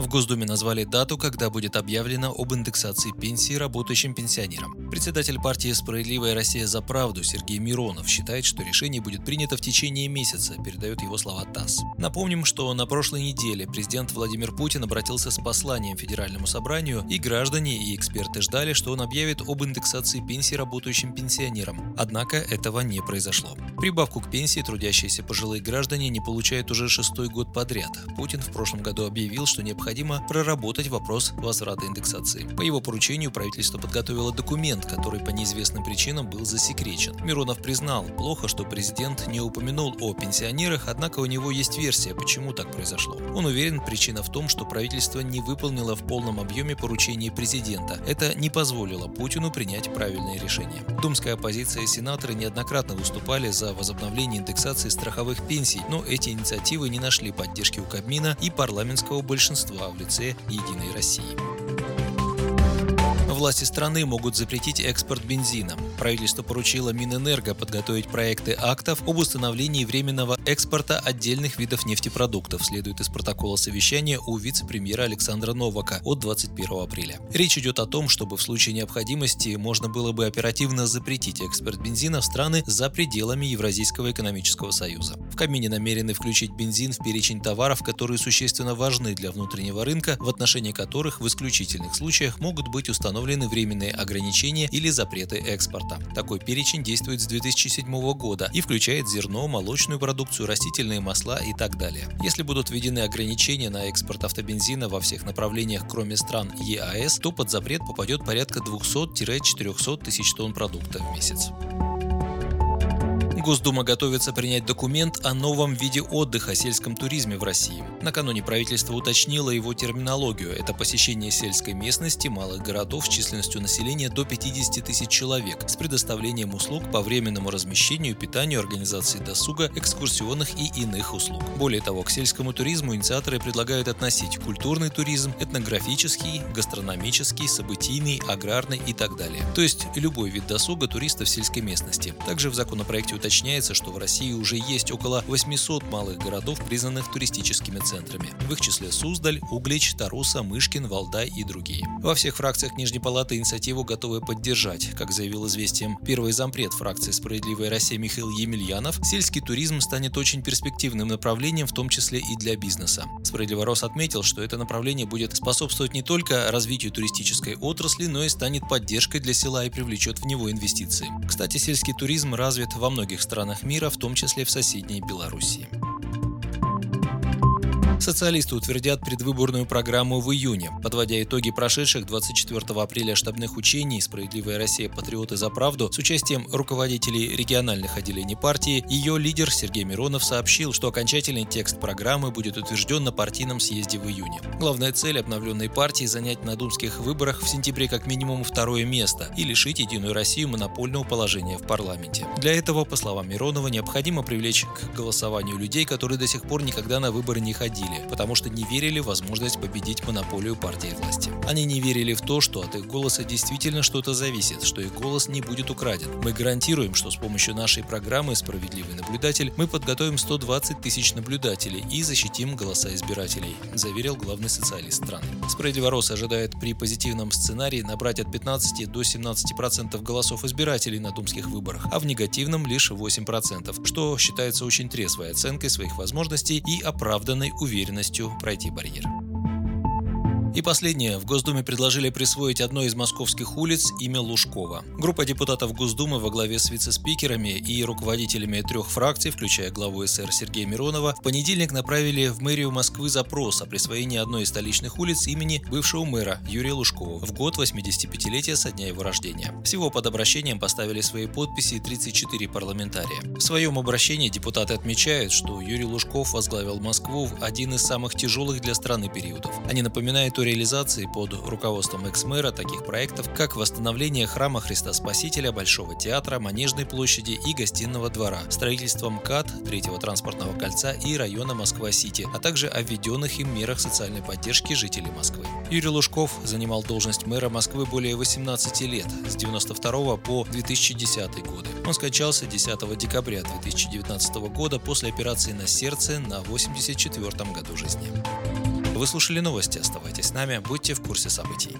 В Госдуме назвали дату, когда будет объявлено об индексации пенсии работающим пенсионерам. Председатель партии «Справедливая Россия за правду» Сергей Миронов считает, что решение будет принято в течение месяца, передает его слова ТАСС. Напомним, что на прошлой неделе президент Владимир Путин обратился с посланием Федеральному собранию, и граждане и эксперты ждали, что он объявит об индексации пенсии работающим пенсионерам. Однако этого не произошло. Прибавку к пенсии трудящиеся пожилые граждане не получают уже шестой год подряд. Путин в прошлом году объявил, что необходимо необходимо проработать вопрос возврата индексации. По его поручению правительство подготовило документ, который по неизвестным причинам был засекречен. Миронов признал, плохо, что президент не упомянул о пенсионерах, однако у него есть версия, почему так произошло. Он уверен, причина в том, что правительство не выполнило в полном объеме поручение президента. Это не позволило Путину принять правильное решение. Думская оппозиция и сенаторы неоднократно выступали за возобновление индексации страховых пенсий, но эти инициативы не нашли поддержки у Кабмина и парламентского большинства в лице «Единой России» власти страны могут запретить экспорт бензина. Правительство поручило Минэнерго подготовить проекты актов об установлении временного экспорта отдельных видов нефтепродуктов, следует из протокола совещания у вице-премьера Александра Новака от 21 апреля. Речь идет о том, чтобы в случае необходимости можно было бы оперативно запретить экспорт бензина в страны за пределами Евразийского экономического союза. В Кабмине намерены включить бензин в перечень товаров, которые существенно важны для внутреннего рынка, в отношении которых в исключительных случаях могут быть установлены временные ограничения или запреты экспорта. Такой перечень действует с 2007 года и включает зерно, молочную продукцию, растительные масла и так далее. Если будут введены ограничения на экспорт автобензина во всех направлениях, кроме стран ЕАЭС, то под запрет попадет порядка 200-400 тысяч тонн продукта в месяц. Госдума готовится принять документ о новом виде отдыха сельском туризме в России. Накануне правительство уточнило его терминологию. Это посещение сельской местности, малых городов с численностью населения до 50 тысяч человек с предоставлением услуг по временному размещению, питанию, организации досуга, экскурсионных и иных услуг. Более того, к сельскому туризму инициаторы предлагают относить культурный туризм, этнографический, гастрономический, событийный, аграрный и так далее. То есть любой вид досуга туристов в сельской местности. Также в законопроекте уточняется что в России уже есть около 800 малых городов, признанных туристическими центрами. В их числе Суздаль, Углич, Таруса, Мышкин, Валдай и другие. Во всех фракциях Нижней Палаты инициативу готовы поддержать. Как заявил известием первый зампред фракции «Справедливая Россия» Михаил Емельянов, сельский туризм станет очень перспективным направлением, в том числе и для бизнеса. Справедливо Рос отметил, что это направление будет способствовать не только развитию туристической отрасли, но и станет поддержкой для села и привлечет в него инвестиции. Кстати, сельский туризм развит во многих многих странах мира, в том числе в соседней Белоруссии. Социалисты утвердят предвыборную программу в июне. Подводя итоги прошедших 24 апреля штабных учений «Справедливая Россия. Патриоты за правду» с участием руководителей региональных отделений партии, ее лидер Сергей Миронов сообщил, что окончательный текст программы будет утвержден на партийном съезде в июне. Главная цель обновленной партии – занять на думских выборах в сентябре как минимум второе место и лишить Единую Россию монопольного положения в парламенте. Для этого, по словам Миронова, необходимо привлечь к голосованию людей, которые до сих пор никогда на выборы не ходили ходили, потому что не верили в возможность победить монополию партии власти. Они не верили в то, что от их голоса действительно что-то зависит, что их голос не будет украден. Мы гарантируем, что с помощью нашей программы «Справедливый наблюдатель» мы подготовим 120 тысяч наблюдателей и защитим голоса избирателей, заверил главный социалист страны. Справедливорос ожидает при позитивном сценарии набрать от 15 до 17% голосов избирателей на думских выборах, а в негативном лишь 8%, что считается очень трезвой оценкой своих возможностей и оправданной уверенностью уверенностью пройти барьер. И последнее. В Госдуме предложили присвоить одной из московских улиц имя Лужкова. Группа депутатов Госдумы во главе с вице-спикерами и руководителями трех фракций, включая главу СР Сергея Миронова, в понедельник направили в мэрию Москвы запрос о присвоении одной из столичных улиц имени бывшего мэра Юрия Лужкова в год 85-летия со дня его рождения. Всего под обращением поставили свои подписи 34 парламентария. В своем обращении депутаты отмечают, что Юрий Лужков возглавил Москву в один из самых тяжелых для страны периодов. Они напоминают эту реализации под руководством экс-мэра таких проектов, как восстановление храма Христа Спасителя, Большого театра, Манежной площади и Гостиного двора, строительство МКАД, Третьего транспортного кольца и района Москва-Сити, а также о введенных им мерах социальной поддержки жителей Москвы. Юрий Лужков занимал должность мэра Москвы более 18 лет, с 92 по 2010 годы. Он скончался 10 декабря 2019 года после операции на сердце на 84 году жизни. Вы слушали новости, оставайтесь с нами, будьте в курсе событий.